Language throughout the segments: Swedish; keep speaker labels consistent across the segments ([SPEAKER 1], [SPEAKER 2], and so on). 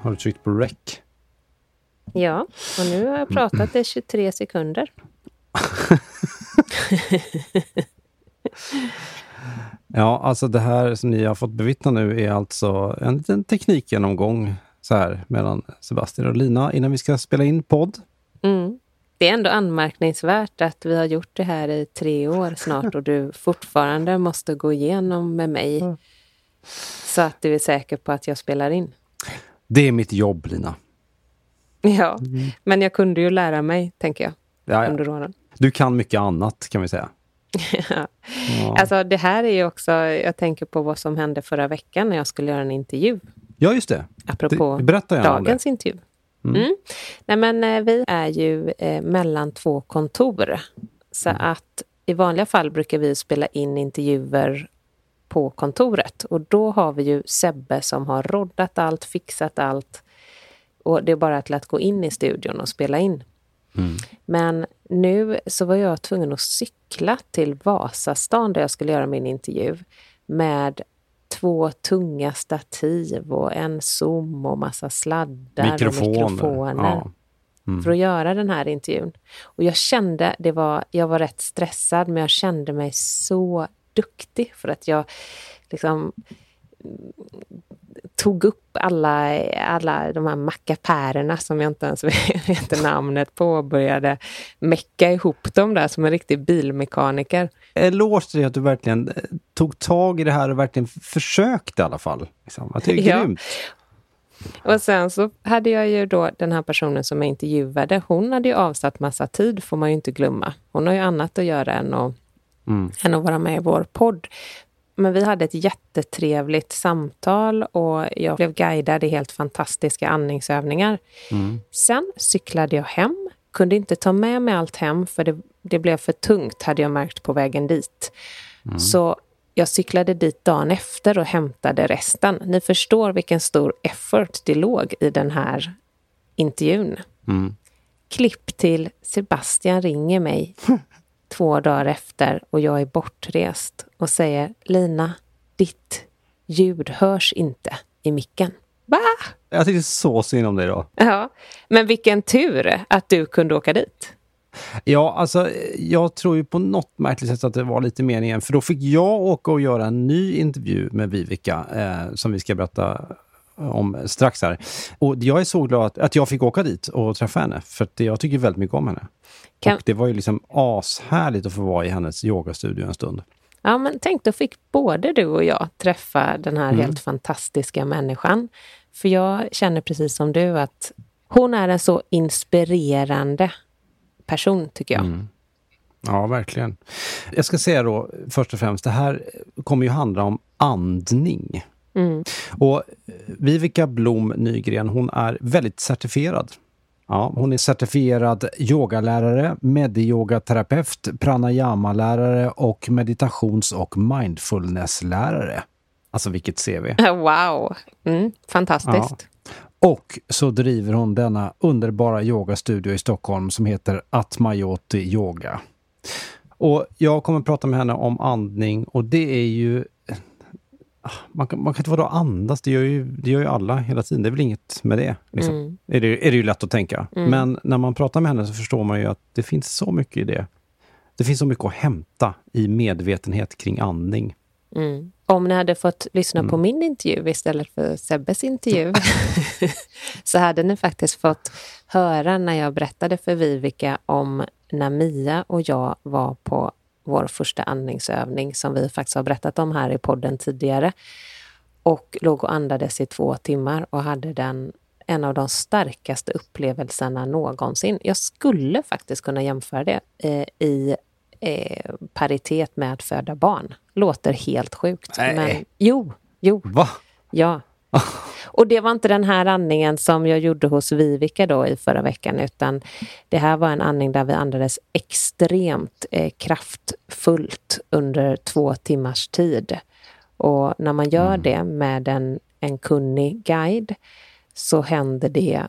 [SPEAKER 1] Har du tryckt på rec?
[SPEAKER 2] Ja, och nu har jag pratat i 23 sekunder.
[SPEAKER 1] ja, alltså det här som ni har fått bevittna nu är alltså en liten teknikgenomgång så här mellan Sebastian och Lina innan vi ska spela in podd.
[SPEAKER 2] Mm. Det är ändå anmärkningsvärt att vi har gjort det här i tre år snart och du fortfarande måste gå igenom med mig så att du är säker på att jag spelar in.
[SPEAKER 1] Det är mitt jobb, Lina.
[SPEAKER 2] Ja, mm. men jag kunde ju lära mig, tänker jag, ja, ja. under åren.
[SPEAKER 1] Du kan mycket annat, kan vi säga.
[SPEAKER 2] ja. Alltså det här är ju också, jag tänker på vad som hände förra veckan när jag skulle göra en intervju.
[SPEAKER 1] Ja, just det.
[SPEAKER 2] Apropå det, berätta dagens intervju. Mm. Mm. Nej, men eh, vi är ju eh, mellan två kontor. Så mm. att i vanliga fall brukar vi spela in intervjuer på kontoret. Och då har vi ju Sebbe som har roddat allt, fixat allt. Och det är bara till att gå in i studion och spela in. Mm. Men nu så var jag tvungen att cykla till Vasastan där jag skulle göra min intervju med två tunga stativ och en zoom och massa sladdar
[SPEAKER 1] mikrofoner.
[SPEAKER 2] och mikrofoner. Ja. Mm. För att göra den här intervjun. Och jag kände, det var, jag var rätt stressad men jag kände mig så duktig för att jag liksom tog upp alla, alla de här mackapärerna som jag inte ens vet namnet på och började mecka ihop dem där som en riktig bilmekaniker.
[SPEAKER 1] Eloge till att du verkligen eh, tog tag i det här och verkligen försökte i alla fall. Liksom. Att det är ja. grymt.
[SPEAKER 2] Och sen så hade jag ju då den här personen som jag intervjuade, hon hade ju avsatt massa tid, får man ju inte glömma. Hon har ju annat att göra än att mm. än att vara med i vår podd. Men vi hade ett jättetrevligt samtal och jag blev guidad i helt fantastiska andningsövningar. Mm. Sen cyklade jag hem, kunde inte ta med mig allt hem för det, det blev för tungt hade jag märkt på vägen dit. Mm. Så jag cyklade dit dagen efter och hämtade resten. Ni förstår vilken stor effort det låg i den här intervjun. Mm. Klipp till Sebastian ringer mig två dagar efter och jag är bortrest och säger Lina, ditt ljud hörs inte i micken. Va?
[SPEAKER 1] Jag tycker så synd om dig då.
[SPEAKER 2] Ja, men vilken tur att du kunde åka dit.
[SPEAKER 1] Ja, alltså jag tror ju på något märkligt sätt att det var lite meningen, för då fick jag åka och göra en ny intervju med Vivica eh, som vi ska berätta om strax här. Och jag är så glad att, att jag fick åka dit och träffa henne, för jag tycker väldigt mycket om henne. Kan... Och det var ju liksom ashärligt att få vara i hennes yogastudio en stund.
[SPEAKER 2] Ja, men tänk, då fick både du och jag träffa den här mm. helt fantastiska människan. För jag känner precis som du att hon är en så inspirerande person, tycker jag. Mm.
[SPEAKER 1] Ja, verkligen. Jag ska säga då först och främst, det här kommer ju handla om andning. Mm. Och Vivica Blom Nygren, hon är väldigt certifierad Ja, hon är certifierad yogalärare, mediyogaterapeut, pranayama-lärare och meditations och mindfulness-lärare. Alltså vilket CV!
[SPEAKER 2] Wow! Mm, fantastiskt! Ja.
[SPEAKER 1] Och så driver hon denna underbara yogastudio i Stockholm som heter Atmayoti Yoga. Och jag kommer att prata med henne om andning och det är ju man kan, man kan inte vara andas, det gör, ju, det gör ju alla hela tiden. Det är väl inget med det. Liksom. Mm. Är, det är det ju lätt att tänka. Mm. Men när man pratar med henne så förstår man ju att det finns så mycket i det. Det finns så mycket att hämta i medvetenhet kring andning.
[SPEAKER 2] Mm. Om ni hade fått lyssna på mm. min intervju istället för Sebbes intervju så hade ni faktiskt fått höra när jag berättade för Vivica om när Mia och jag var på vår första andningsövning som vi faktiskt har berättat om här i podden tidigare. Och låg och andades i två timmar och hade den en av de starkaste upplevelserna någonsin. Jag skulle faktiskt kunna jämföra det eh, i eh, paritet med att föda barn. Låter helt sjukt.
[SPEAKER 1] Nej.
[SPEAKER 2] Men jo, jo.
[SPEAKER 1] Va?
[SPEAKER 2] Ja. Och det var inte den här andningen som jag gjorde hos Vivica då i förra veckan, utan det här var en andning där vi andades extremt eh, kraftfullt under två timmars tid. Och när man gör
[SPEAKER 1] Mm.
[SPEAKER 2] det med en, en kunnig guide så händer det...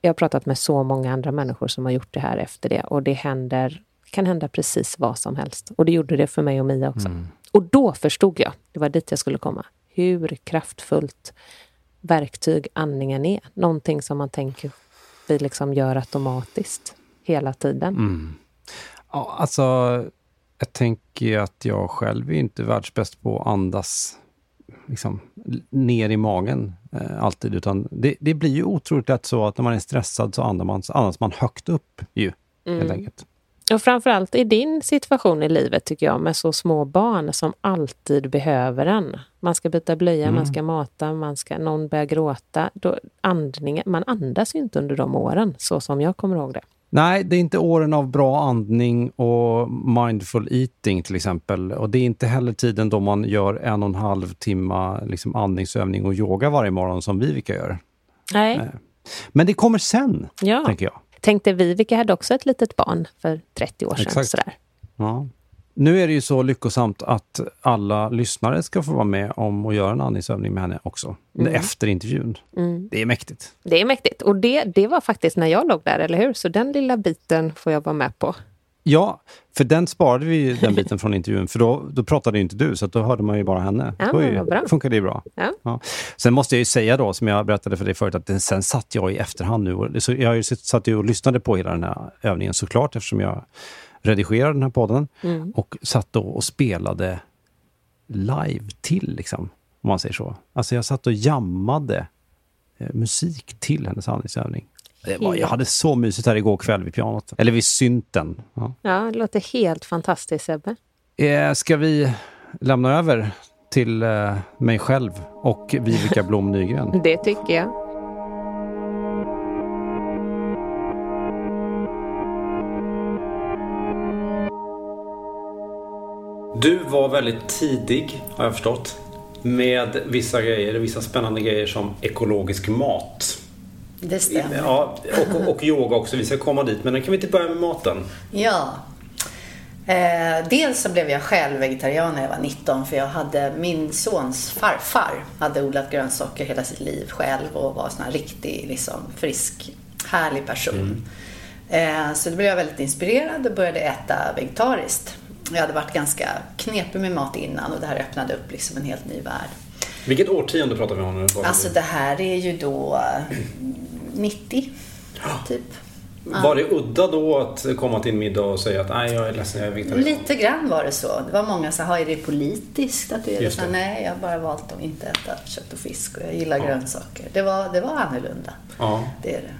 [SPEAKER 2] Jag har pratat med så många andra människor som har gjort det här efter det och det händer, kan hända precis vad som helst. Och det gjorde det för mig och Mia också.
[SPEAKER 1] Mm.
[SPEAKER 2] Och då förstod jag, det var dit jag skulle komma, hur kraftfullt verktyg andningen är. Någonting som man tänker vi liksom gör automatiskt hela tiden.
[SPEAKER 1] Mm. Ja, alltså, jag tänker att jag själv är inte världsbäst på att andas liksom, ner i magen eh, alltid, utan det, det blir ju otroligt lätt så att när man är stressad så andas man, så andas man högt upp ju, helt enkelt.
[SPEAKER 2] Och framförallt i din situation i livet tycker jag med så små barn som alltid behöver en. Man ska byta blöja, man ska mata, man ska, någon börjar gråta. Då, andningen, man andas ju inte under de åren så som jag kommer ihåg det.
[SPEAKER 1] Nej, det är inte åren av bra andning och mindful eating till exempel. Och det är inte heller tiden då man gör en och en halv timma liksom andningsövning och yoga varje morgon som Vivica gör.
[SPEAKER 2] Nej,
[SPEAKER 1] Men det kommer sen,
[SPEAKER 2] ja.
[SPEAKER 1] tänker jag.
[SPEAKER 2] Tänkte Vivica hade också ett litet barn för 30 år sedan.
[SPEAKER 1] Exakt.
[SPEAKER 2] Sådär.
[SPEAKER 1] Ja. Nu är det ju så lyckosamt att alla lyssnare ska få vara med om att göra en andningsövning med henne också. Efter intervjun. Det är mäktigt.
[SPEAKER 2] Det är mäktigt. Och det, det var faktiskt när jag låg där, eller hur? Så den lilla biten får jag vara med på.
[SPEAKER 1] Ja, för den sparade vi ju, den biten från intervjun, för då, då pratade inte du, så då hörde man ju bara henne.
[SPEAKER 2] Ja,
[SPEAKER 1] då ju,
[SPEAKER 2] bra.
[SPEAKER 1] funkar det bra.
[SPEAKER 2] Ja.
[SPEAKER 1] Sen måste jag ju säga då, som jag berättade för dig förut, att sen satt jag i efterhand nu. Och, så jag satt ju och lyssnade på hela den här övningen såklart, eftersom jag redigerade den här podden.
[SPEAKER 2] Mm.
[SPEAKER 1] Och satt då och spelade live till, liksom, om man säger så. Alltså jag satt och jammade eh, musik till hennes andningsövning. Var, jag hade så mysigt här igår kväll vid pianot. Eller vid synten. Ja.
[SPEAKER 2] Ja, det låter helt fantastiskt Sebbe.
[SPEAKER 1] Eh, ska vi lämna över till eh, mig själv och Vivica Blom Nygren?
[SPEAKER 2] Det tycker jag.
[SPEAKER 1] Du var väldigt tidig, har jag förstått, med vissa grejer, vissa spännande grejer som ekologisk mat.
[SPEAKER 3] Det stämmer.
[SPEAKER 1] Ja, och, och yoga också. Vi ska komma dit, men kan vi inte börja med maten?
[SPEAKER 3] Ja. Eh, dels så blev jag själv vegetarian när jag var 19 för jag hade min sons farfar hade odlat grönsaker hela sitt liv själv och var en sån här riktig liksom, frisk, härlig person. Eh, så då blev jag väldigt inspirerad och började äta vegetariskt. Jag hade varit ganska knepig med mat innan och det här öppnade upp liksom en helt ny värld.
[SPEAKER 1] Vilket årtionde pratar vi om nu?
[SPEAKER 3] Alltså det här är ju då eh, 90, typ.
[SPEAKER 1] Var det udda då att komma till en middag och säga att nej, jag är ledsen, jag är vegetarian?
[SPEAKER 3] Lite grann var det så. Det var många som sa, är det politiskt att du är det? Nej, jag har bara valt att inte äta kött och fisk och jag gillar grönsaker. Det var, det var annorlunda.
[SPEAKER 1] Ja.
[SPEAKER 3] Det är det.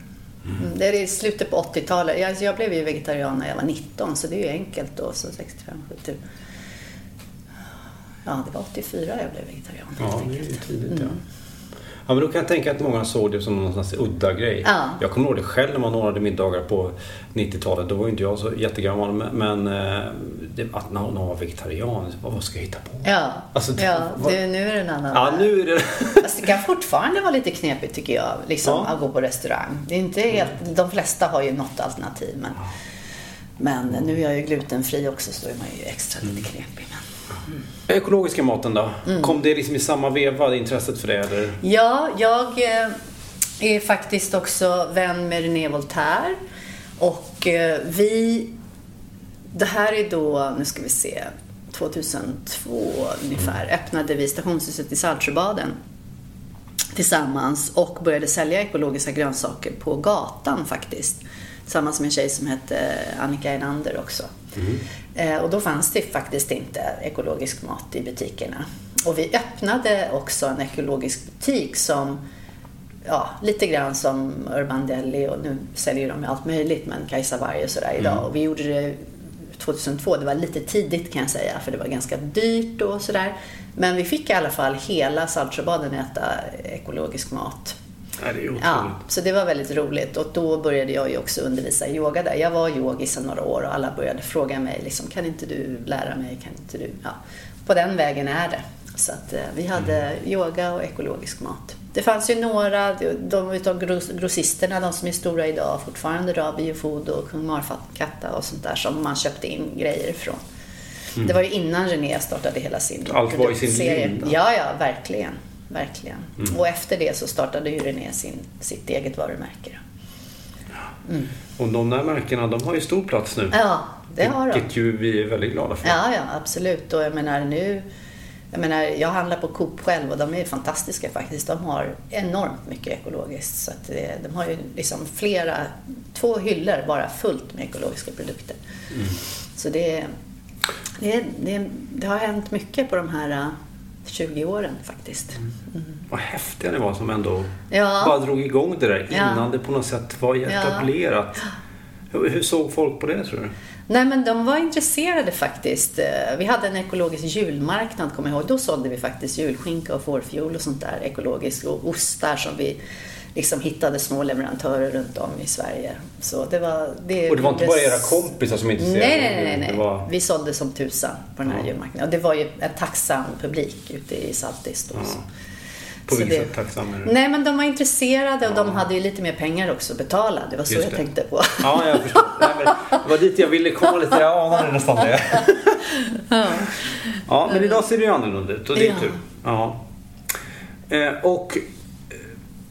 [SPEAKER 3] Mm, det är i slutet på 80-talet. Jag, jag blev ju vegetarian när jag var 19 så det är ju enkelt då. Så 65, 70. Ja, det var 84 jag blev vegetarian
[SPEAKER 1] Ja, det är tidigt ja. Ja, men då kan jag tänka att många såg det som någon slags udda grej.
[SPEAKER 3] Ja.
[SPEAKER 1] Jag kommer ihåg det själv när man ordnade middagar på 90-talet. Då var ju inte jag så jättegammal, men- eh, det, att någon var vegetarian, vad ska jag hitta på?
[SPEAKER 3] Ja,
[SPEAKER 1] Alltså, det-
[SPEAKER 3] ja
[SPEAKER 1] vad-
[SPEAKER 3] du, nu är det en annan
[SPEAKER 1] Ja, nu är det...
[SPEAKER 3] Fast det kan fortfarande vara lite knepigt tycker jag, liksom,
[SPEAKER 1] Ja.
[SPEAKER 3] att gå på restaurang. Det är inte helt, de flesta har ju något alternativ. Men, men nu är jag ju glutenfri också så är man ju extra
[SPEAKER 1] Mm.
[SPEAKER 3] lite knepig. Men.
[SPEAKER 1] Ekologiska maten då?
[SPEAKER 3] Mm.
[SPEAKER 1] Kom det liksom i samma veva, intresset för det? Eller?
[SPEAKER 3] Ja, jag eh, är faktiskt också vän med René Voltaire. Och eh, vi... Det här är då, nu ska vi se, 2002 ungefär, öppnade vi stationshuset i Saltsjöbaden tillsammans och började sälja ekologiska grönsaker på gatan faktiskt. Tillsammans med en tjej som hette Annika Enander också. Eh, och då fanns det faktiskt inte ekologisk mat i butikerna. Och vi öppnade också en ekologisk butik som ja, lite grann som Urban Deli och nu säljer de allt möjligt men Kajsa Warg och sådär idag. Och vi gjorde det 2002. Det var lite tidigt kan jag säga, för det var ganska dyrt och sådär. Men vi fick i alla fall hela Saltsjöbaden äta ekologisk mat.
[SPEAKER 1] Ja, det är otroligt.
[SPEAKER 3] Ja, så det var väldigt roligt och då började jag ju också undervisa i yoga där. Jag var yogis några år och alla började fråga mig liksom, kan inte du lära mig, kan inte du? Ja, på den vägen är det. Så att eh, vi hade mm. yoga och ekologisk mat. Det fanns ju några, de utav grossisterna, de som är stora idag fortfarande då, Biofood och Kung Marfatta och sånt där som man köpte in grejer ifrån. Mm. Det var ju innan René startade hela sin
[SPEAKER 1] Allt var i sin linda.
[SPEAKER 3] Ja, ja, verkligen. Verkligen. Mm. Och efter det så startade ju René sin, sitt eget varumärke.
[SPEAKER 1] Mm. Och de där märkena, de har ju stor plats nu.
[SPEAKER 3] Ja, det har
[SPEAKER 1] de. Vilket ju vi är väldigt glada för.
[SPEAKER 3] Ja, ja, absolut. Och jag menar nu jag menar, jag handlar på Coop själv och de är fantastiska faktiskt. De har enormt mycket ekologiskt. Så det, de har ju liksom flera, två hyllor bara fullt med ekologiska produkter. Mm. Så det, det, det, det, har hänt mycket på de här 20 äh, åren faktiskt. Mm.
[SPEAKER 1] Mm. Vad häftiga ni var som ändå ja. bara drog igång det där innan ja. det på något sätt var etablerat. Ja. Hur, hur såg folk på det tror du?
[SPEAKER 3] Nej, men de var intresserade faktiskt. Eh, vi hade en ekologisk julmarknad, kommer jag ihåg. Då sålde vi faktiskt julskinka och fårfjol och sånt där ekologiskt och ostar som vi liksom hittade små leverantörer runt om i Sverige. Så det var,
[SPEAKER 1] det och det var inte bara era kompisar som intresserade
[SPEAKER 3] Nej, nej, nej. nej. Var... Vi sålde som tusan på den här ja. julmarknaden. Och det var ju en tacksam publik ute i Saltis då. Ja.
[SPEAKER 1] På vilket sätt tacksam
[SPEAKER 3] är Nej, men de var intresserade och ja. de hade ju lite mer pengar också att betala. Det var så Just jag det. tänkte på.
[SPEAKER 1] Ja, jag förstår. Nej, men det var dit jag ville komma lite. Jag anade nästan det. ja. ja, men idag ser det ju annorlunda ut och det är ja. tur. Ja. Eh, och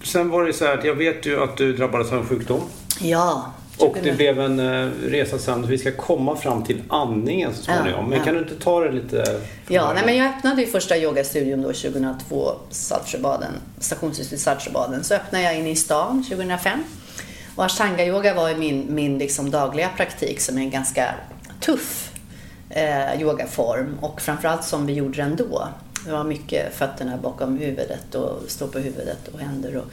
[SPEAKER 1] sen var det så här att jag vet ju att du drabbades av en sjukdom.
[SPEAKER 3] Ja.
[SPEAKER 1] Och det blev en uh, resa sen. Vi ska komma fram till andningen så småningom. Ja, men ja. kan du inte ta det lite?
[SPEAKER 3] Ja, nej, men jag öppnade ju första yogastudion då 2002, Saltsjöbaden, stationshuset i Saltsjöbaden. Så öppnade jag in i stan 2005. Och ashtanga-yoga var ju min, min liksom dagliga praktik som är en ganska tuff eh, yogaform. Och framförallt som vi gjorde den då. Det var mycket fötterna bakom huvudet och stå på huvudet och händer. Och,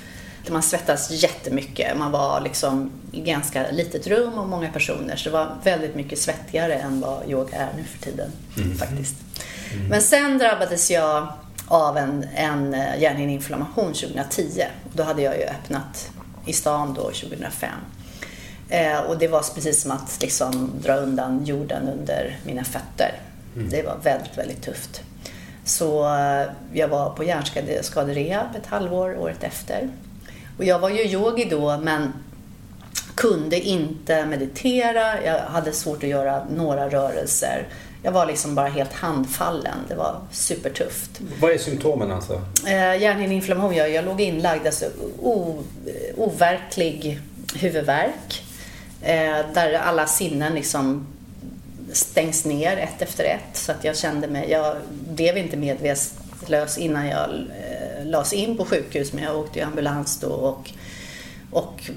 [SPEAKER 3] man svettas jättemycket. Man var liksom i ganska litet rum och många personer. Så det var väldigt mycket svettigare än vad yoga är nu för tiden. Mm. faktiskt. Mm. Men sen drabbades jag av en, en eh, hjärnhinneinflammation 2010. Då hade jag ju öppnat i stan då 2005. Eh, och det var precis som att liksom dra undan jorden under mina fötter. Mm. Det var väldigt, väldigt tufft. Så eh, jag var på hjärnskaderehab ett halvår året efter. Och jag var ju yogi då, men kunde inte meditera. Jag hade svårt att göra några rörelser. Jag var liksom bara helt handfallen. Det var supertufft.
[SPEAKER 1] Vad är symptomen alltså?
[SPEAKER 3] Eh, hjärnhinneinflammation. Jag, jag låg inlagd, alltså o, overklig huvudvärk. Eh, där alla sinnen liksom stängs ner ett efter ett. Så att jag kände mig, jag blev inte medvetslös innan jag eh, lades in på sjukhus men jag åkte i ambulans då och, och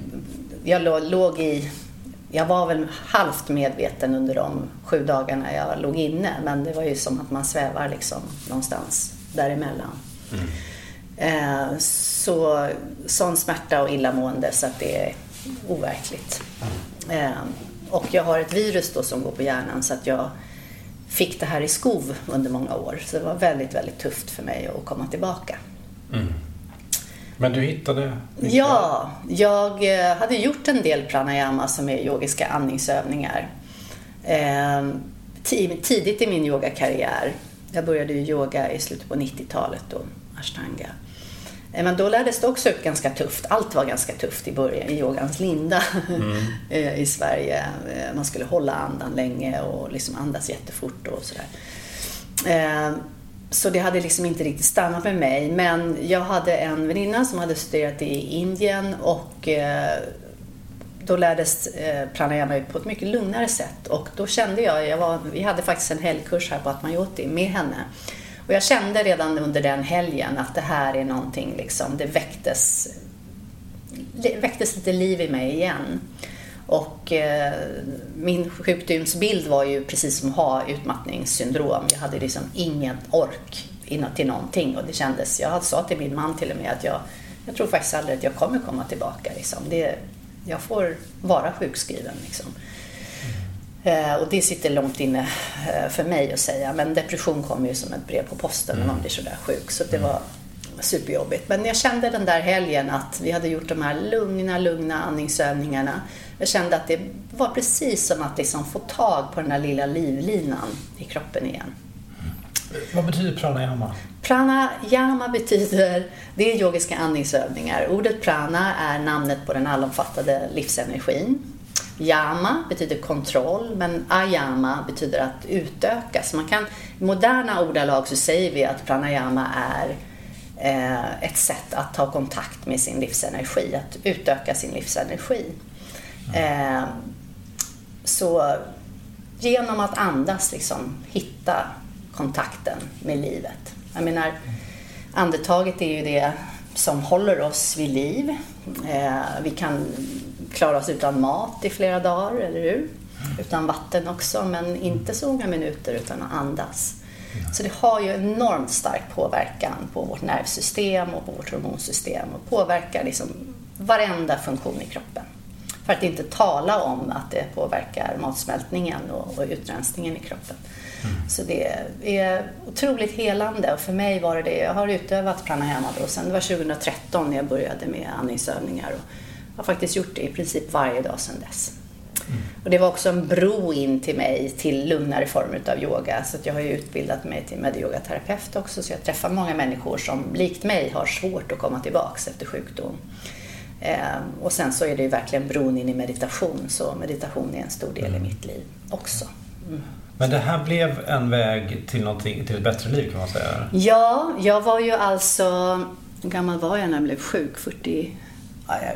[SPEAKER 3] jag låg i jag var väl halvt medveten under de sju dagarna jag låg inne men det var ju som att man svävar liksom någonstans däremellan. Mm. Eh, så sån smärta och illamående så att det är overkligt. Eh, och jag har ett virus då som går på hjärnan så att jag fick det här i skov under många år. Så det var väldigt, väldigt tufft för mig att komma tillbaka. Mm.
[SPEAKER 1] Men du hittade?
[SPEAKER 3] Ja, jag eh, hade gjort en del pranayama som är yogiska andningsövningar. Ehm, tidigt i min yogakarriär. Jag började ju yoga i slutet på 90-talet då, ashtanga. Eh, men då lärdes det också upp ganska tufft. Allt var ganska tufft i början, i yogans linda mm. Eh, i Sverige. Man skulle hålla andan länge och liksom andas jättefort och sådär. Så det hade liksom inte riktigt stannat med mig. Men jag hade en väninna som hade studerat i Indien och eh, då lärdes eh, pranayama ut på ett mycket lugnare sätt. Och då kände jag, jag var, vi hade faktiskt en helgkurs här på Atmayoti med henne. Och jag kände redan under den helgen att det här är någonting, liksom, det väcktes, det väcktes lite liv i mig igen. Och eh, min sjukdomsbild var ju precis som att ha utmattningssyndrom. Jag hade liksom ingen ork till någonting och det kändes, jag sa till min man till och med att jag, jag tror faktiskt aldrig att jag kommer komma tillbaka. Liksom. Det, jag får vara sjukskriven. Liksom. Eh, och det sitter långt inne eh, för mig att säga. Men depression kommer ju som ett brev på posten när man blir sådär sjuk. Så det var superjobbigt. Men jag kände den där helgen att vi hade gjort de här lugna, lugna andningsövningarna. Jag kände att det var precis som att liksom få tag på den där lilla livlinan i kroppen igen.
[SPEAKER 4] Vad betyder pranayama?
[SPEAKER 3] Pranayama betyder, det är yogiska andningsövningar. Ordet prana är namnet på den allomfattande livsenergin. Yama betyder kontroll, men ayama betyder att utöka. Så man kan, I moderna ordalag så säger vi att pranayama är eh, ett sätt att ta kontakt med sin livsenergi, att utöka sin livsenergi. Eh, så genom att andas liksom hitta kontakten med livet. Jag menar, andetaget är ju det som håller oss vid liv. Eh, vi kan klara oss utan mat i flera dagar, eller hur? Utan vatten också, men inte så många minuter utan att andas. Så det har ju enormt stark påverkan på vårt nervsystem och på vårt hormonsystem och påverkar liksom varenda funktion i kroppen. För att inte tala om att det påverkar matsmältningen och, och utrensningen i kroppen. Mm. Så det är otroligt helande och för mig var det det. Jag har utövat pranayama då sen det var 2013 när jag började med andningsövningar och har faktiskt gjort det i princip varje dag sedan dess. Mm. Och det var också en bro in till mig till lugnare former av yoga. Så jag har ju utbildat mig till mediyogaterapeut också så jag träffar många människor som likt mig har svårt att komma tillbaks efter sjukdom. Eh, och sen så är det ju verkligen bron in i meditation, så meditation är en stor del i mm. mitt liv också. Mm.
[SPEAKER 4] Men det här blev en väg till, till ett bättre liv kan man säga?
[SPEAKER 3] Ja, jag var ju alltså, hur gammal var jag när jag blev sjuk? 40, ja, jag,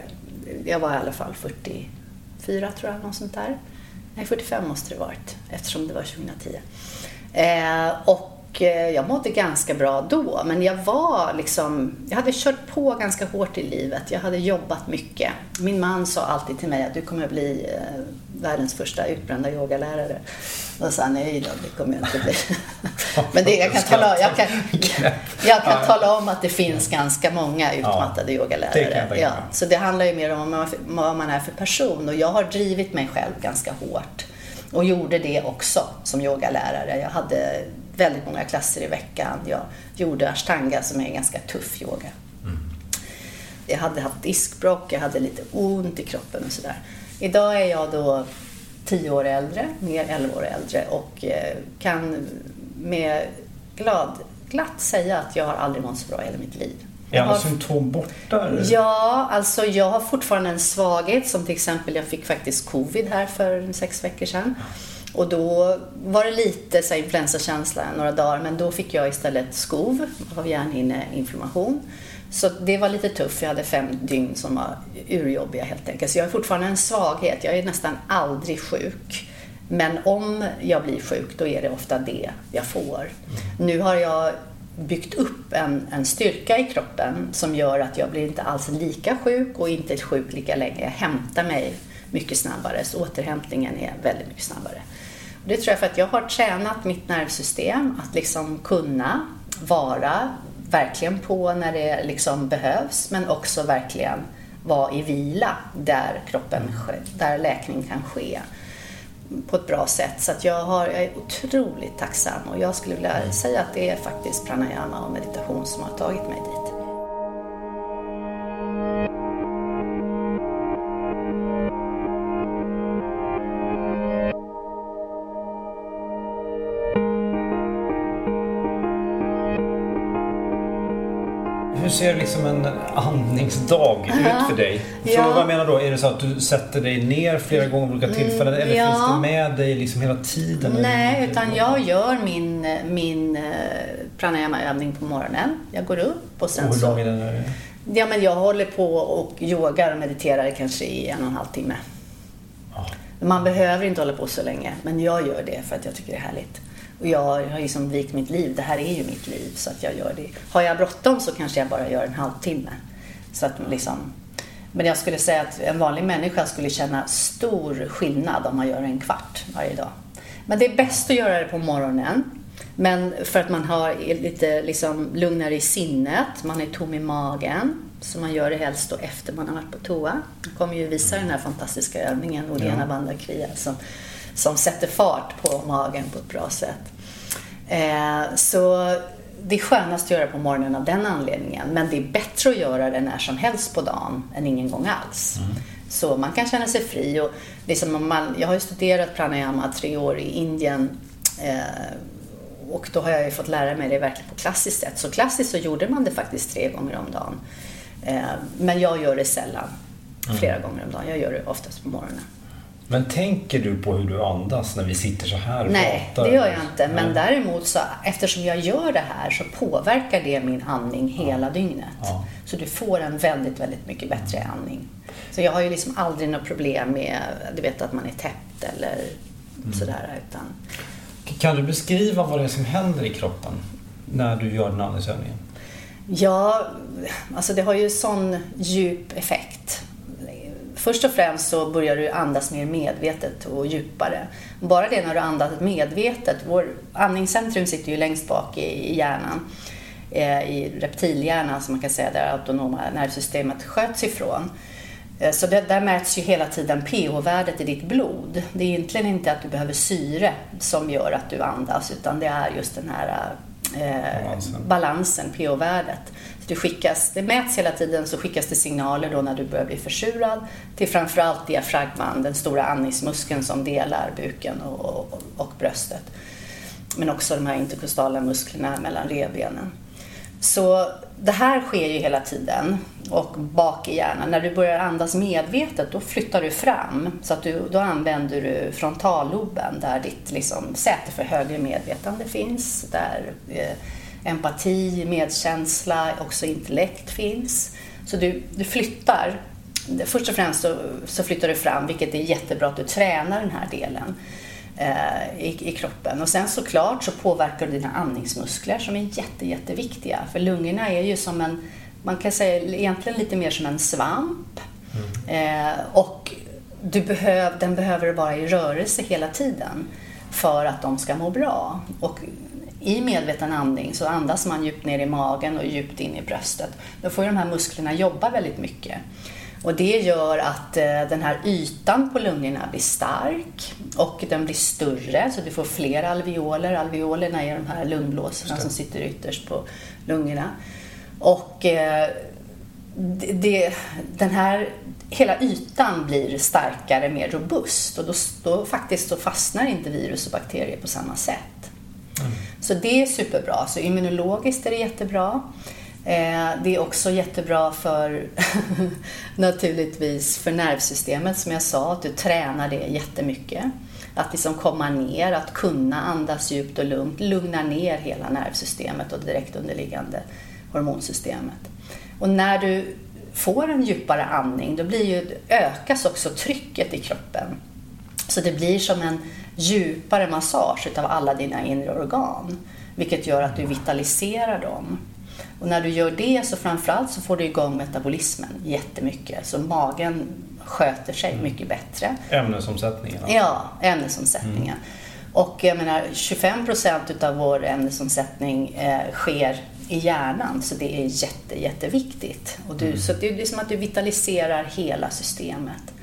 [SPEAKER 3] jag var i alla fall 44 tror jag, något sånt där. Nej, 45 måste det varit eftersom det var 2010. Eh, och Eh, jag mådde ganska bra då, men jag var liksom, jag hade kört på ganska hårt i livet. Jag hade jobbat mycket. Min man sa alltid till mig att du kommer att bli eh, världens första utbrända yogalärare. Och sa nej då, det kommer jag inte bli. men det, jag kan, tala, jag kan, jag kan tala om att det finns ganska många utmattade ja, yogalärare. Ja, så det handlar ju mer om vad man är för person och jag har drivit mig själv ganska hårt. Och gjorde det också som yogalärare. Jag hade väldigt många klasser i veckan. Jag gjorde ashtanga som är en ganska tuff yoga. Mm. Jag hade haft diskbråck, jag hade lite ont i kroppen och sådär. Idag är jag då tio år äldre, mer elva år äldre och eh, kan med glad, glatt säga att jag har aldrig mått så bra i hela mitt liv.
[SPEAKER 4] Är alla symptom borta?
[SPEAKER 3] Ja, alltså jag har fortfarande en svaghet som till exempel jag fick faktiskt covid här för sex veckor sedan. Och då var det lite så influensakänsla några dagar men då fick jag istället skov av hjärnhinneinflammation. Så det var lite tufft. Jag hade fem dygn som var urjobbiga helt enkelt. Så jag har fortfarande en svaghet. Jag är nästan aldrig sjuk. Men om jag blir sjuk, då är det ofta det jag får. Nu har jag byggt upp en, en styrka i kroppen som gör att jag blir inte alls lika sjuk och inte sjuk lika länge. Jag hämtar mig mycket snabbare, så återhämtningen är väldigt mycket snabbare. Och det tror jag för att jag har tränat mitt nervsystem att liksom kunna vara verkligen på när det liksom behövs, men också verkligen vara i vila där kroppen, där läkning kan ske på ett bra sätt. Så att jag, har, jag är otroligt tacksam och jag skulle vilja säga att det är faktiskt pranayama och meditation som har tagit mig dit.
[SPEAKER 4] Ser liksom en andningsdag ut för dig? Ja. vad jag menar då, är det så att du sätter dig ner flera gånger vid olika mm, tillfällen eller ja. finns det med dig liksom hela tiden?
[SPEAKER 3] Nej, utan jag gör min, min eh, pranayama-övning på morgonen. Jag går upp och sen
[SPEAKER 4] och hur lång är den?
[SPEAKER 3] Ja, men jag håller på och yogar och mediterar kanske i en och en halv timme. Man behöver inte hålla på så länge, men jag gör det för att jag tycker det är härligt. Och jag har liksom vikt mitt liv. Det här är ju mitt liv så att jag gör det. Har jag bråttom så kanske jag bara gör en halvtimme. Så att liksom, men jag skulle säga att en vanlig människa skulle känna stor skillnad om man gör en kvart varje dag. Men det är bäst att göra det på morgonen. Men för att man har lite liksom lugnare i sinnet, man är tom i magen. Så man gör det helst då efter man har varit på toa. Jag kommer ju visa den här fantastiska övningen, Odena ja. Bandha Kriya, som som sätter fart på magen på ett bra sätt. Eh, så det är skönast att göra på morgonen av den anledningen. Men det är bättre att göra det när som helst på dagen än ingen gång alls. Mm. Så man kan känna sig fri. Och liksom man, jag har ju studerat pranayama tre år i Indien. Eh, och då har jag ju fått lära mig det verkligen på klassiskt sätt. Så klassiskt så gjorde man det faktiskt tre gånger om dagen. Eh, men jag gör det sällan. Flera mm. gånger om dagen. Jag gör det oftast på morgonen.
[SPEAKER 4] Men tänker du på hur du andas när vi sitter så här och
[SPEAKER 3] Nej, pratar? det gör jag inte. Men Nej. däremot så eftersom jag gör det här så påverkar det min andning hela ja. dygnet. Ja. Så du får en väldigt, väldigt mycket bättre andning. Så jag har ju liksom aldrig något problem med du vet, att man är täppt eller mm. sådär. Utan...
[SPEAKER 4] Kan du beskriva vad det är som händer i kroppen när du gör den andningsövningen?
[SPEAKER 3] Ja, alltså det har ju sån djup effekt. Först och främst så börjar du andas mer medvetet och djupare. Bara det när du andas medvetet, vår andningscentrum sitter ju längst bak i hjärnan, eh, i reptilhjärnan som man kan säga, där autonoma nervsystemet sköts ifrån. Eh, så det, där mäts ju hela tiden pH-värdet i ditt blod. Det är egentligen inte att du behöver syre som gör att du andas utan det är just den här eh, eh, balansen, balansen pH-värdet. Skickas, det mäts hela tiden så skickas det signaler då när du börjar bli försurad till framförallt diafragman, den stora andningsmuskeln som delar buken och, och, och bröstet. Men också de här interkostala musklerna mellan revbenen. Så det här sker ju hela tiden och bak i hjärnan. När du börjar andas medvetet då flyttar du fram så att du, då använder du frontalloben där ditt liksom, säte för högre medvetande finns. Där eh, empati, medkänsla, också intellekt finns. Så du, du flyttar. Först och främst så, så flyttar du fram vilket är jättebra att du tränar den här delen Eh, i, i, kroppen. Och sen såklart så påverkar du dina andningsmuskler som är jätte, jätteviktiga. För lungorna är ju som en, man kan säga egentligen lite mer som en svamp. Mm. Eh, och du behöv, den behöver vara i rörelse hela tiden för att de ska må bra. Och i medveten andning så andas man djupt ner i magen och djupt in i bröstet. Då får ju de här musklerna jobba väldigt mycket. Och det gör att eh, den här ytan på lungorna blir stark och den blir större så du får fler alveoler. Alveolerna är de här lungblåsorna som sitter ytterst på lungorna. Och eh, det, den här, hela ytan blir starkare, mer robust och då, då faktiskt så fastnar inte virus och bakterier på samma sätt. Mm. Så det är superbra. Så immunologiskt är det jättebra. Eh, det är också jättebra för naturligtvis för nervsystemet som jag sa, att du tränar det jättemycket. Att liksom komma ner, att kunna andas djupt och lugnt, lugna ner hela nervsystemet och direkt underliggande hormonsystemet. Och när du får en djupare andning då blir ju, ökas också trycket i kroppen. Så det blir som en djupare massage av alla dina inre organ. Vilket gör att du vitaliserar dem. Och när du gör det så framförallt så får du igång metabolismen jättemycket. Så magen sköter sig mm. mycket bättre.
[SPEAKER 4] Ämnesomsättningen?
[SPEAKER 3] Alltså. Ja, ämnesomsättningen. Mm. Och jag menar 25 procent utav vår ämnesomsättning eh, sker i hjärnan så det är jätte, jätteviktigt. Och du, mm. Så det är som att du vitaliserar hela systemet.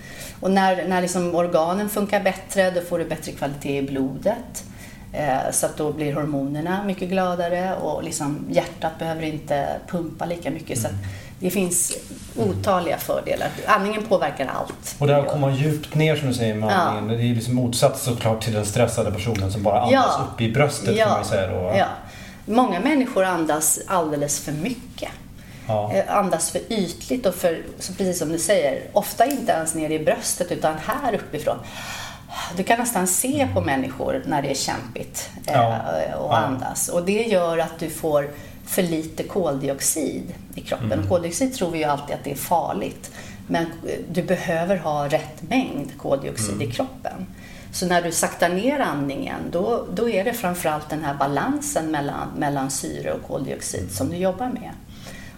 [SPEAKER 3] Och när, när liksom organen funkar bättre då får du bättre kvalitet i blodet. Eh, så att då blir hormonerna mycket gladare och liksom hjärtat behöver inte pumpa lika mycket. Så det finns otaliga fördelar. Andningen påverkar allt.
[SPEAKER 4] Och där att komma djupt ner som du säger med andningen. Ja. Det är liksom motsats såklart till den stressade personen som bara andas ja. upp i bröstet ja. kan man säga då.
[SPEAKER 3] Ja. Många människor andas alldeles för mycket. Ja. Eh, andas för ytligt och för, precis som du säger, ofta inte ens ner i bröstet utan här uppifrån. Du kan nästan se på människor när det är kämpigt eh, ja. att andas. Och det gör att du får för lite koldioxid i kroppen. Mm. Koldioxid tror vi ju alltid att det är farligt. Men du behöver ha rätt mängd koldioxid mm. i kroppen. Så när du saktar ner andningen då, då är det framförallt den här balansen mellan, mellan syre och koldioxid som du jobbar med.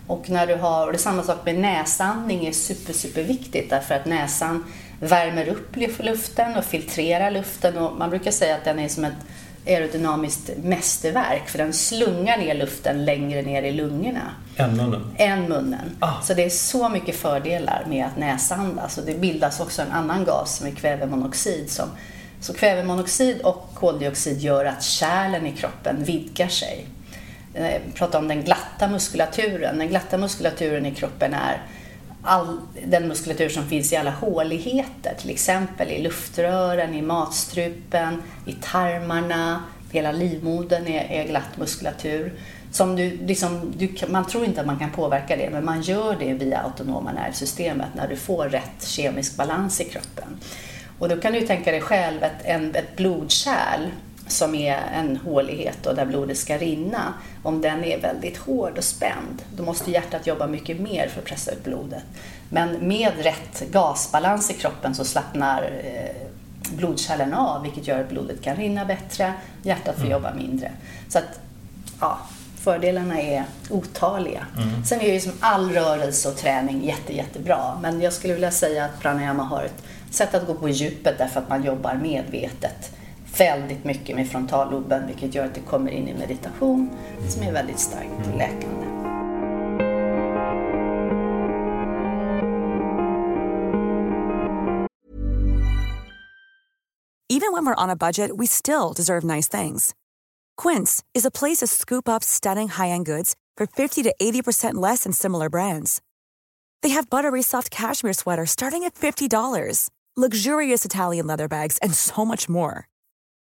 [SPEAKER 3] Och när du har, och det är samma sak med näsandning är super, super viktigt därför att näsan värmer upp luften och filtrerar luften och man brukar säga att den är som ett aerodynamiskt mästerverk för den slungar ner luften längre ner i lungorna.
[SPEAKER 4] Än munnen?
[SPEAKER 3] Än munnen. Ah. Så det är så mycket fördelar med att näsandas och det bildas också en annan gas som är kvävemonoxid som, Så kvävemonoxid och koldioxid gör att kärlen i kroppen vidgar sig. Jag eh, pratar om den glatta muskulaturen. Den glatta muskulaturen i kroppen är all den muskulatur som finns i alla håligheter, till exempel i luftrören, i matstrupen, i tarmarna, hela livmodern är, är glatt muskulatur. Som du, liksom, du, man tror inte att man kan påverka det, men man gör det via autonoma nervsystemet när du får rätt kemisk balans i kroppen. Och då kan du tänka dig själv ett, en, ett blodkärl som är en hålighet och där blodet ska rinna, om den är väldigt hård och spänd, då måste hjärtat jobba mycket mer för att pressa ut blodet. Men med rätt gasbalans i kroppen så slappnar eh, blodkärlen av, vilket gör att blodet kan rinna bättre, hjärtat får mm. jobba mindre. Så att, ja, fördelarna är otaliga. Mm. Sen är ju som all rörelse och träning jätte, jättebra, men jag skulle vilja säga att pranayama har ett sätt att gå på djupet därför att man jobbar medvetet väldigt mycket med frontalloben vilket gör att det kommer in i meditation som är väldigt starkt läkande.
[SPEAKER 5] Even when we're on a budget we still deserve nice things. Quince is a place to scoop up stunning high-end goods for 50 to 80% less than similar brands. They have buttery soft cashmere sweaters starting at $50, luxurious Italian leather bags and so much more.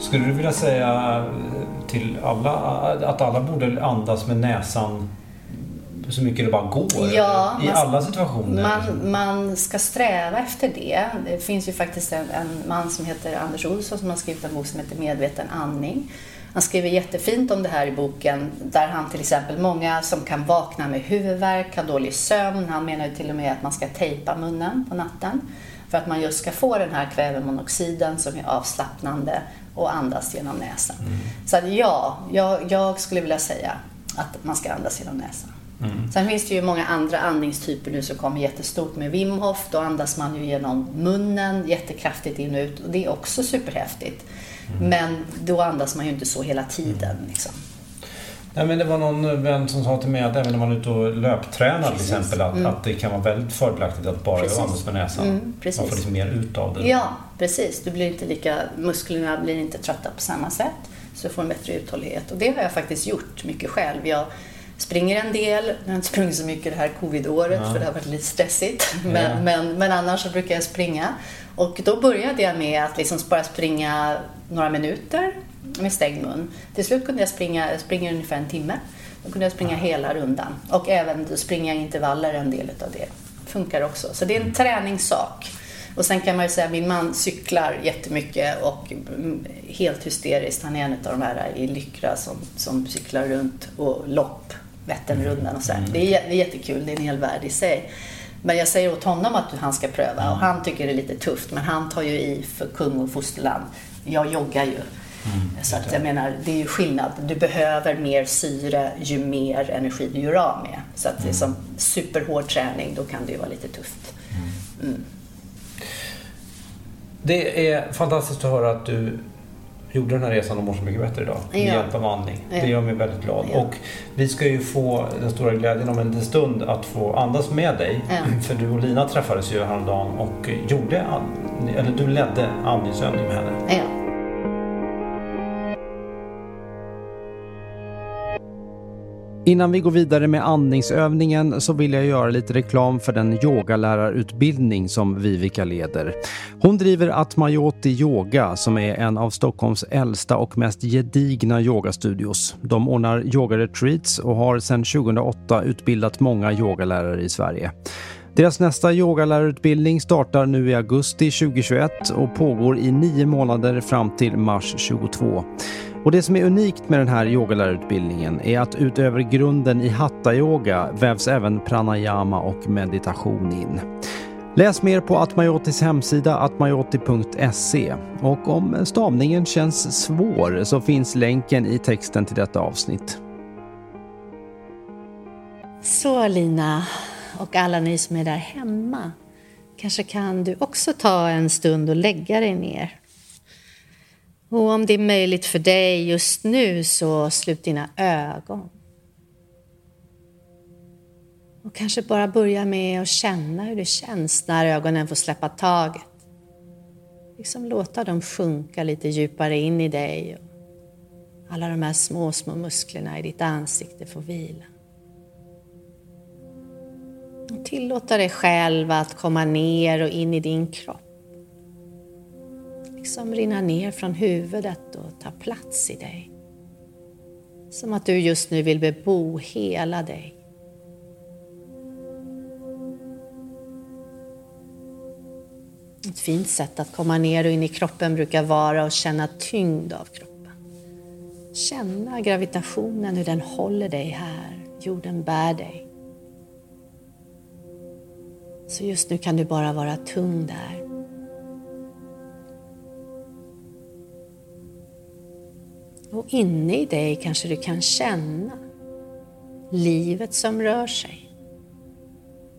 [SPEAKER 1] Skulle du vilja säga till alla att alla borde andas med näsan så mycket det bara går? Ja, I man, alla situationer?
[SPEAKER 3] Man, man ska sträva efter det. Det finns ju faktiskt en, en man som heter Anders Olsson som har skrivit en bok som heter Medveten andning. Han skriver jättefint om det här i boken där han till exempel, många som kan vakna med huvudvärk, har dålig sömn. Han menar ju till och med att man ska tejpa munnen på natten för att man just ska få den här kvävemonoxiden som är avslappnande och andas genom näsan. Mm. Så att ja, jag, jag, skulle vilja säga att man ska andas genom näsan. Mm. Sen finns det ju många andra andningstyper nu som kommer jättestort med Wim Hof. Då andas man ju genom munnen jättekraftigt in och ut och det är också superhäftigt. Mm. Men då andas man ju inte så hela tiden. Liksom.
[SPEAKER 1] Nej, men det var någon vän som sa till mig att även när man är ute och löptränar till exempel att, mm. att det kan vara väldigt fördelaktigt att bara precis. andas med näsan. Mm, man får liksom mer ut av det.
[SPEAKER 3] Ja, precis. Du blir inte lika, musklerna blir inte trötta på samma sätt. Så du får en bättre uthållighet. Och det har jag faktiskt gjort mycket själv. Jag springer en del. Jag har inte sprungit så mycket det här covid-året ja. för det har varit lite stressigt. Men, ja. men, men annars så brukar jag springa. Och då började jag med att liksom bara springa några minuter med stängd mun. Till slut kunde jag springa, jag springer ungefär en timme. Då kunde jag springa hela rundan. Och även springa intervaller, en del av det. Funkar också. Så det är en träningssak. Och sen kan man ju säga att min man cyklar jättemycket och helt hysteriskt. Han är en av de här i Lyckra som, som cyklar runt och lopp, Vätternrundan och så mm. Det, är, det är jättekul, det är en hel värld i sig. Men jag säger åt honom att han ska pröva och han tycker det är lite tufft men han tar ju i för kung och fosterland. Jag joggar ju. Mm, så att jag menar, det är ju skillnad. Du behöver mer syre ju mer energi du gör av med. Så att det är som superhård träning, då kan det ju vara lite tufft. Mm. mm.
[SPEAKER 1] Det är fantastiskt att höra att du gjorde den här resan och mår så mycket bättre idag med ja. hjälp av andning. Ja. Det gör mig väldigt glad. Ja. Och vi ska ju få den stora glädjen om en liten stund att få andas med dig. För du och Lina träffades ju häromdagen och gjorde, eller du ledde andningsövning med henne. Innan vi går vidare med andningsövningen så vill jag göra lite reklam för den yogalärarutbildning som Vivica leder. Hon driver Atmayoti Yoga som är en av Stockholms äldsta och mest gedigna yogastudios. De ordnar yogaretreats och har sedan 2008 utbildat många yogalärare i Sverige. Deras nästa yogalärarutbildning startar nu i augusti 2021 och pågår i nio månader fram till mars 2022. Och det som är unikt med den här yogalärarutbildningen är att utöver grunden i hatta-yoga vävs även pranayama och meditation in. Läs mer på Atmajotis hemsida atmajoti.se och om stavningen känns svår så finns länken i texten till detta avsnitt.
[SPEAKER 3] Så Lina och alla ni som är där hemma. Kanske kan du också ta en stund och lägga dig ner. Och om det är möjligt för dig just nu så slut dina ögon. Och kanske bara börja med att känna hur det känns när ögonen får släppa taget. Liksom låta dem sjunka lite djupare in i dig. Och alla de här små, små musklerna i ditt ansikte får vila. Och tillåta dig själv att komma ner och in i din kropp liksom rinna ner från huvudet och ta plats i dig. Som att du just nu vill bebo hela dig. Ett fint sätt att komma ner och in i kroppen brukar vara att känna tyngd av kroppen. Känna gravitationen, hur den håller dig här. Jorden bär dig. Så just nu kan du bara vara tung där. Och inne i dig kanske du kan känna livet som rör sig.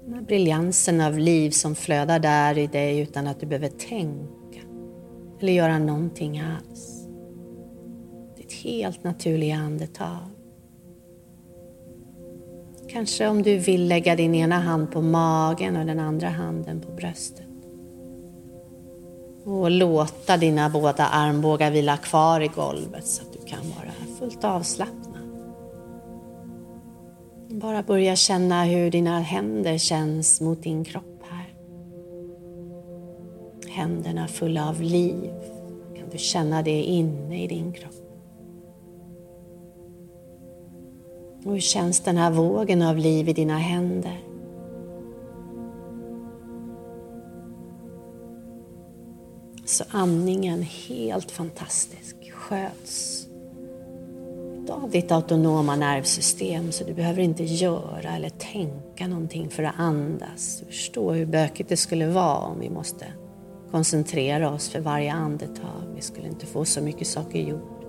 [SPEAKER 3] Den här briljansen av liv som flödar där i dig utan att du behöver tänka eller göra någonting alls. Ditt helt naturliga andetag. Kanske om du vill lägga din ena hand på magen och den andra handen på bröstet. Och låta dina båda armbågar vila kvar i golvet så kan vara fullt avslappnad. Bara börja känna hur dina händer känns mot din kropp här. Händerna fulla av liv. Kan du känna det inne i din kropp? Och hur känns den här vågen av liv i dina händer? Så andningen helt fantastisk, sköts av ditt autonoma nervsystem så du behöver inte göra eller tänka någonting för att andas. Förstå hur bökigt det skulle vara om vi måste koncentrera oss för varje andetag. Vi skulle inte få så mycket saker gjort.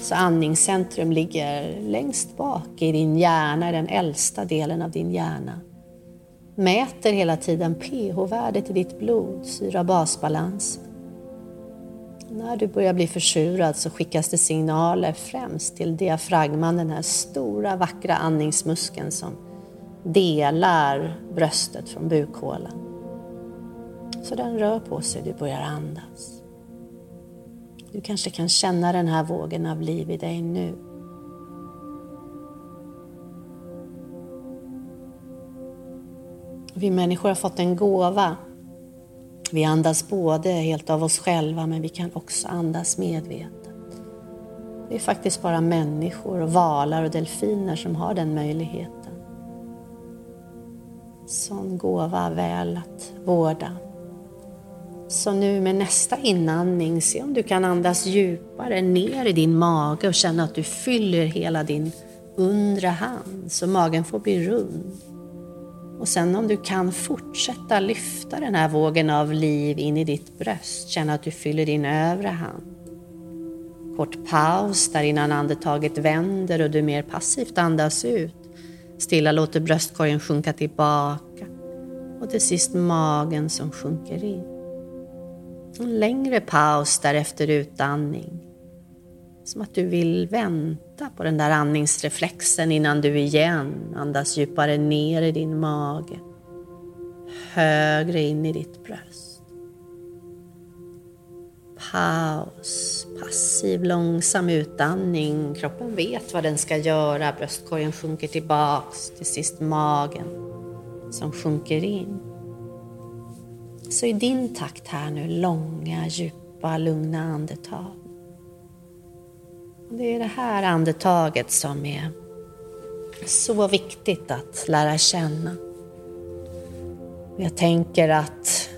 [SPEAKER 3] Så andningscentrum ligger längst bak i din hjärna, i den äldsta delen av din hjärna. Mäter hela tiden pH-värdet i ditt blod, syra-basbalansen. När du börjar bli försurad så skickas det signaler främst till diafragman, den här stora vackra andningsmuskeln som delar bröstet från bukhålan. Så den rör på sig, du börjar andas. Du kanske kan känna den här vågen av liv i dig nu. Vi människor har fått en gåva vi andas både helt av oss själva men vi kan också andas medvetet. Det är faktiskt bara människor, och valar och delfiner som har den möjligheten. Sån gåva väl att vårda. Så nu med nästa inandning, se om du kan andas djupare ner i din mage och känna att du fyller hela din undre hand så magen får bli rund. Och sen om du kan fortsätta lyfta den här vågen av liv in i ditt bröst. Känna att du fyller din övre hand. Kort paus där innan andetaget vänder och du mer passivt andas ut. Stilla låter bröstkorgen sjunka tillbaka. Och till sist magen som sjunker in. En längre paus därefter utandning. Som att du vill vänta Titta på den där andningsreflexen innan du igen andas djupare ner i din mage. Högre in i ditt bröst. Paus. Passiv långsam utandning. Kroppen vet vad den ska göra. Bröstkorgen sjunker tillbaks. Till sist magen som sjunker in. Så i din takt här nu, långa, djupa, lugna andetag. Det är det här andetaget som är så viktigt att lära känna. Jag tänker att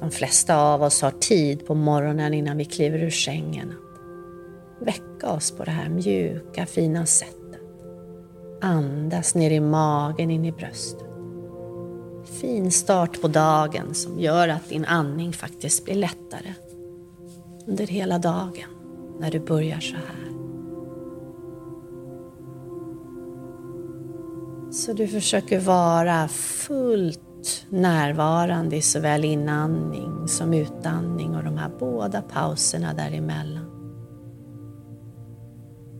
[SPEAKER 3] de flesta av oss har tid på morgonen innan vi kliver ur sängen att väcka oss på det här mjuka, fina sättet. Andas ner i magen, in i bröstet. Fin start på dagen som gör att din andning faktiskt blir lättare under hela dagen när du börjar så här. Så du försöker vara fullt närvarande i såväl inandning som utandning och de här båda pauserna däremellan.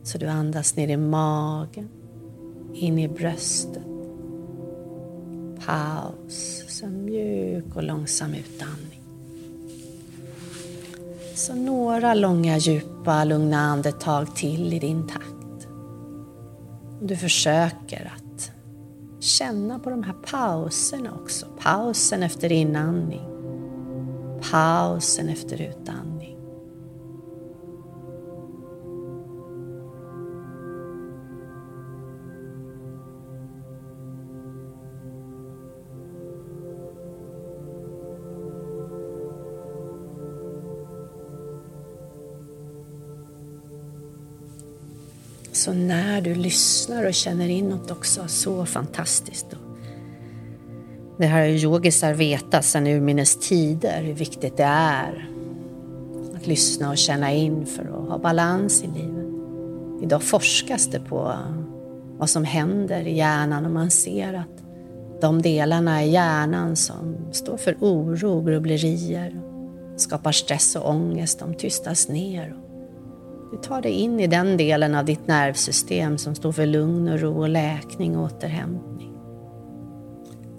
[SPEAKER 3] Så du andas ner i magen, in i bröstet. Paus, så mjuk och långsam utandning. Så några långa, djupa, lugna andetag till i din takt. Du försöker att känna på de här pauserna också. Pausen efter inandning. Pausen efter utandning. Så när du lyssnar och känner inåt också, så fantastiskt. Det här har yogisar vetat sedan urminnes tider hur viktigt det är att lyssna och känna in för att ha balans i livet. Idag forskas det på vad som händer i hjärnan och man ser att de delarna i hjärnan som står för oro, grubblerier, skapar stress och ångest, de tystas ner du tar dig in i den delen av ditt nervsystem som står för lugn och ro och läkning och återhämtning.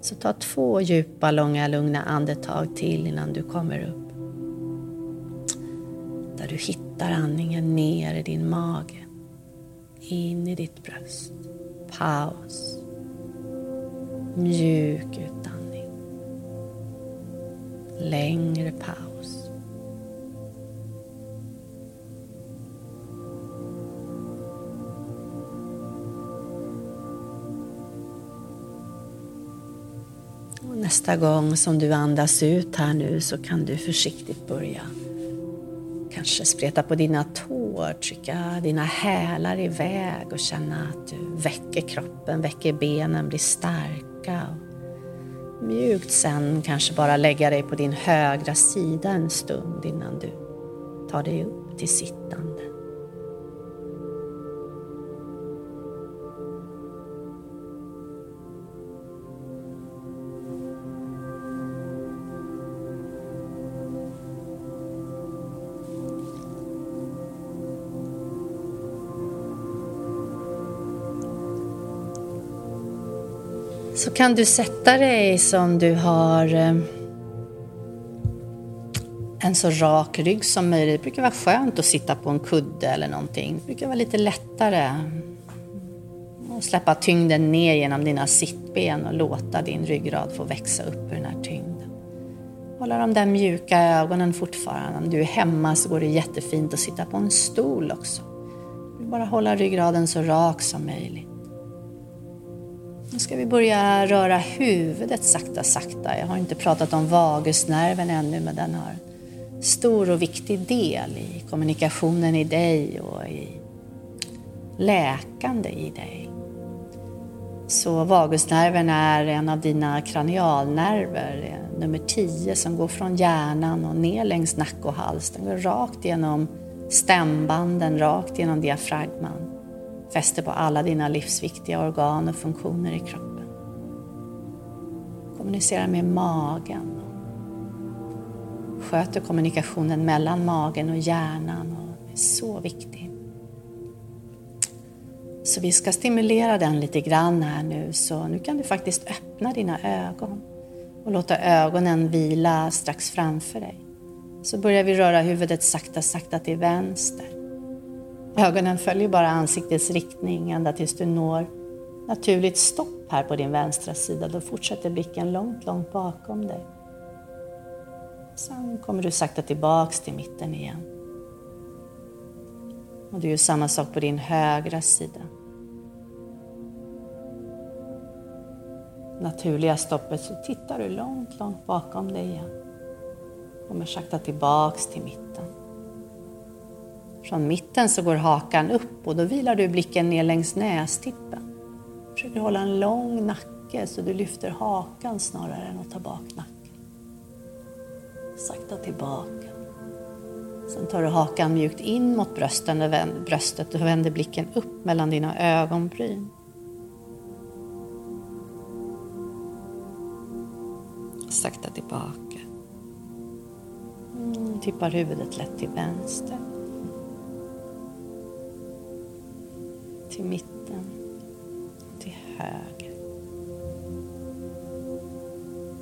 [SPEAKER 3] Så ta två djupa, långa, lugna andetag till innan du kommer upp. Där du hittar andningen ner i din mage, in i ditt bröst. Paus. Mjuk utandning. Längre paus. Nästa gång som du andas ut här nu så kan du försiktigt börja kanske spreta på dina tår, trycka dina hälar iväg och känna att du väcker kroppen, väcker benen, blir starka. Mjukt sen kanske bara lägga dig på din högra sida en stund innan du tar dig upp till sittande. Så kan du sätta dig som du har eh, en så rak rygg som möjligt. Det brukar vara skönt att sitta på en kudde eller någonting. Det brukar vara lite lättare att släppa tyngden ner genom dina sittben och låta din ryggrad få växa upp ur den här tyngden. Hålla de där mjuka ögonen fortfarande. Om du är hemma så går det jättefint att sitta på en stol också. Bara hålla ryggraden så rak som möjligt. Nu ska vi börja röra huvudet sakta, sakta. Jag har inte pratat om vagusnerven ännu, men den har stor och viktig del i kommunikationen i dig och i läkande i dig. Så vagusnerven är en av dina kranialnerver, nummer 10, som går från hjärnan och ner längs nack och hals. Den går rakt genom stämbanden, rakt genom diafragman fäster på alla dina livsviktiga organ och funktioner i kroppen. Kommunicerar med magen. Sköter kommunikationen mellan magen och hjärnan och är så viktig. Så vi ska stimulera den lite grann här nu, så nu kan du faktiskt öppna dina ögon och låta ögonen vila strax framför dig. Så börjar vi röra huvudet sakta, sakta till vänster. Ögonen följer bara ansiktets riktning ända tills du når naturligt stopp här på din vänstra sida. Då fortsätter blicken långt, långt bakom dig. Sen kommer du sakta tillbaks till mitten igen. Och du gör samma sak på din högra sida. Naturliga stoppet så tittar du långt, långt bakom dig igen. Kommer sakta tillbaks till mitten. Från mitten så går hakan upp och då vilar du blicken ner längs nästippen. Försöker hålla en lång nacke så du lyfter hakan snarare än att ta bak nacken. Sakta tillbaka. Sen tar du hakan mjukt in mot brösten och vänder, bröstet och vänder blicken upp mellan dina ögonbryn. Sakta tillbaka. Mm, tippar huvudet lätt till vänster. Till mitten. Till höger.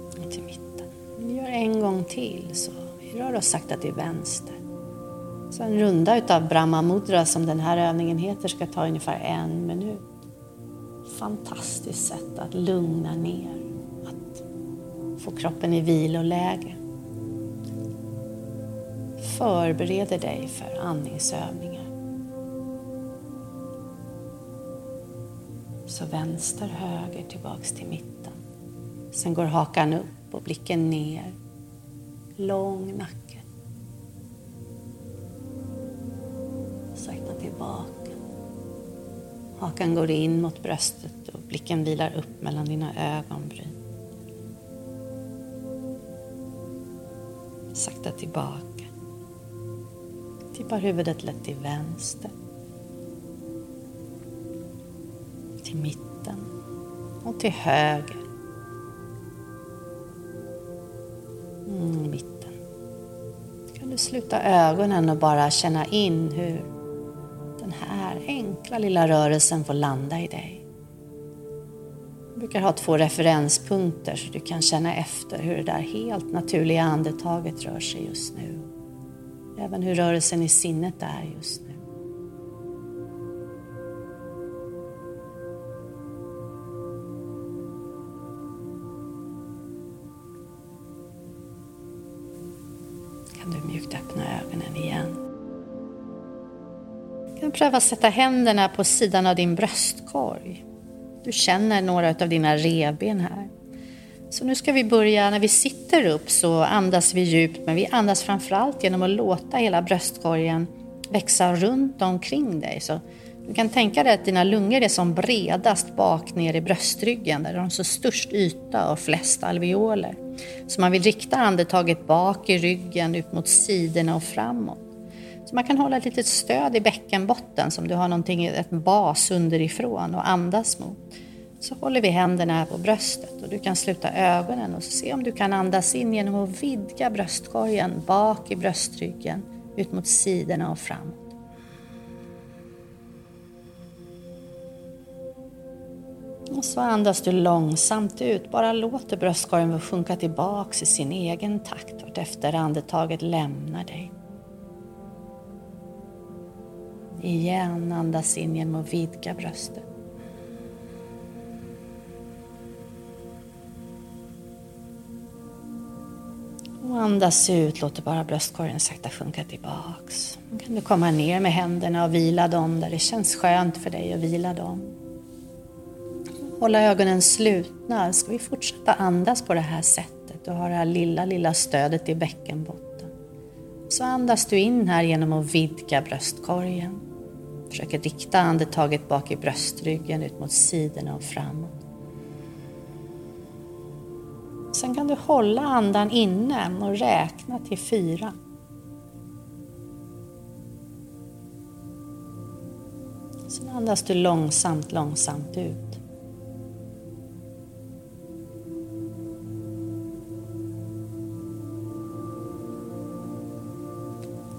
[SPEAKER 3] Och till mitten. Vi gör en gång till så vi rör oss sakta till vänster. Så en runda utav Brahma Mudra som den här övningen heter ska ta ungefär en minut. Fantastiskt sätt att lugna ner, att få kroppen i viloläge. Förbereder dig för andningsövningar. Så vänster, höger, tillbaks till mitten. Sen går hakan upp och blicken ner. Lång nacke. Sakta tillbaka. Hakan går in mot bröstet och blicken vilar upp mellan dina ögonbryn. Sakta tillbaka. Tippar huvudet lätt till vänster. Till mitten och till höger. Mm, mitten. Kan du sluta ögonen och bara känna in hur den här enkla lilla rörelsen får landa i dig. Jag brukar ha två referenspunkter så du kan känna efter hur det där helt naturliga andetaget rör sig just nu. Även hur rörelsen i sinnet är just nu. Pröva att sätta händerna på sidan av din bröstkorg. Du känner några av dina revben här. Så nu ska vi börja, när vi sitter upp så andas vi djupt, men vi andas framförallt genom att låta hela bröstkorgen växa runt omkring dig. Så du kan tänka dig att dina lungor är som bredast bak ner i bröstryggen, där de har så störst yta och flest alveoler. Så man vill rikta andetaget bak i ryggen, ut mot sidorna och framåt. Så man kan hålla ett litet stöd i bäckenbotten som du har någonting, ett bas underifrån och andas mot. Så håller vi händerna här på bröstet och du kan sluta ögonen och se om du kan andas in genom att vidga bröstkorgen bak i bröstryggen, ut mot sidorna och framåt. Och så andas du långsamt ut, bara låter bröstkorgen sjunka tillbaks i sin egen takt efter andetaget lämnar dig. Igen, andas in genom att vidga bröstet. Och andas ut, låter bara bröstkorgen sakta sjunka tillbaks. Nu kan du komma ner med händerna och vila dem där det känns skönt för dig att vila dem. Hålla ögonen slutna. Ska vi fortsätta andas på det här sättet Du har det här lilla, lilla stödet i bäckenbotten. Så andas du in här genom att vidga bröstkorgen. Försöker rikta andetaget bak i bröstryggen ut mot sidorna och framåt. Sen kan du hålla andan inne och räkna till fyra. Sen andas du långsamt, långsamt ut.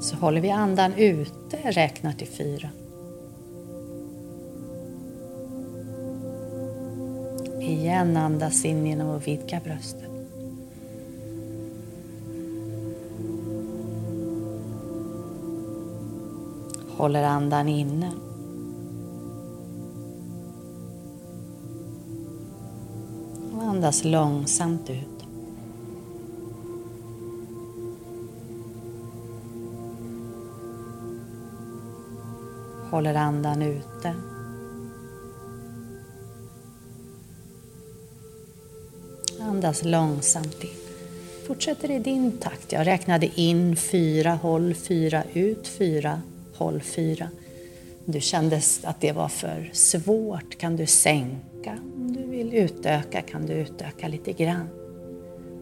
[SPEAKER 3] Så håller vi andan ute, räknar till fyra. igen andas in genom att vidga bröstet. Håller andan inne. Och andas långsamt ut. håller andan ute. Andas långsamt in. Fortsätter i din takt. Jag räknade in fyra, håll fyra, ut fyra, håll fyra. Om du kände att det var för svårt kan du sänka. Om du vill utöka kan du utöka lite grann.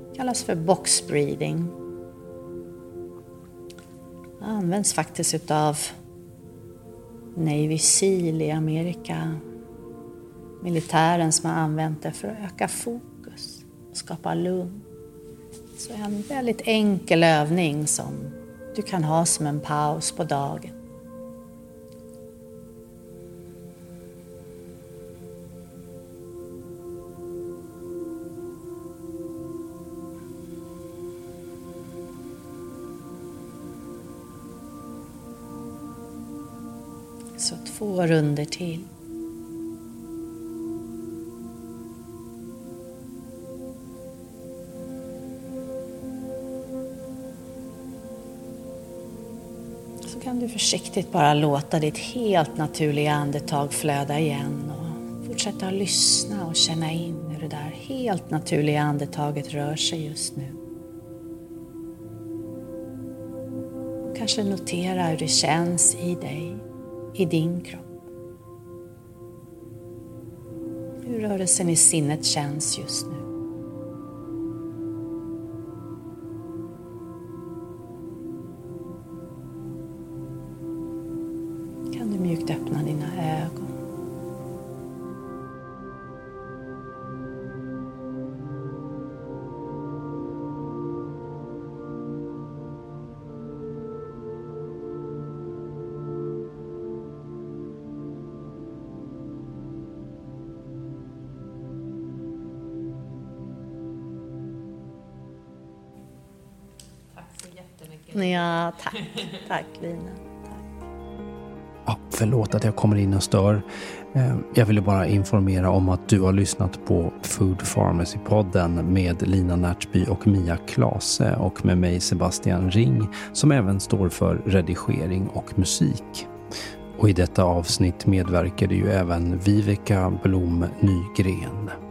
[SPEAKER 3] Det kallas för box breathing. Det används faktiskt utav Navy Seal i Amerika. Militären som har använt det för att öka fokus skapa lugn. Så en väldigt enkel övning som du kan ha som en paus på dagen. Så två runder till. Kan du försiktigt bara låta ditt helt naturliga andetag flöda igen och fortsätta att lyssna och känna in hur det där helt naturliga andetaget rör sig just nu. Kanske notera hur det känns i dig i din kropp. Hur rörelsen i sinnet känns just nu. Tack. Tack Lina.
[SPEAKER 1] Ja, förlåt att jag kommer in och stör. Eh, jag ville bara informera om att du har lyssnat på Food Pharmacy-podden med Lina Närtby och Mia Klase och med mig Sebastian Ring som även står för redigering och musik. Och i detta avsnitt medverkade ju även Viveka Blom Nygren.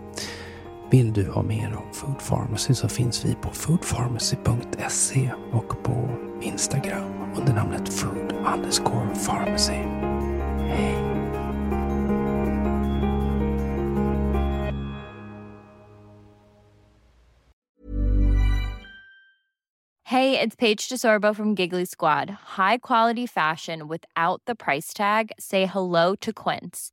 [SPEAKER 1] Vill du ha mer om Food Pharmacy så finns vi på foodpharmacy.se och på Instagram under namnet food underscore pharmacy. Hej!
[SPEAKER 6] Hey, it's Paige DeSorbo from Giggly Squad. High quality fashion without the price tag. Say hello to Quince.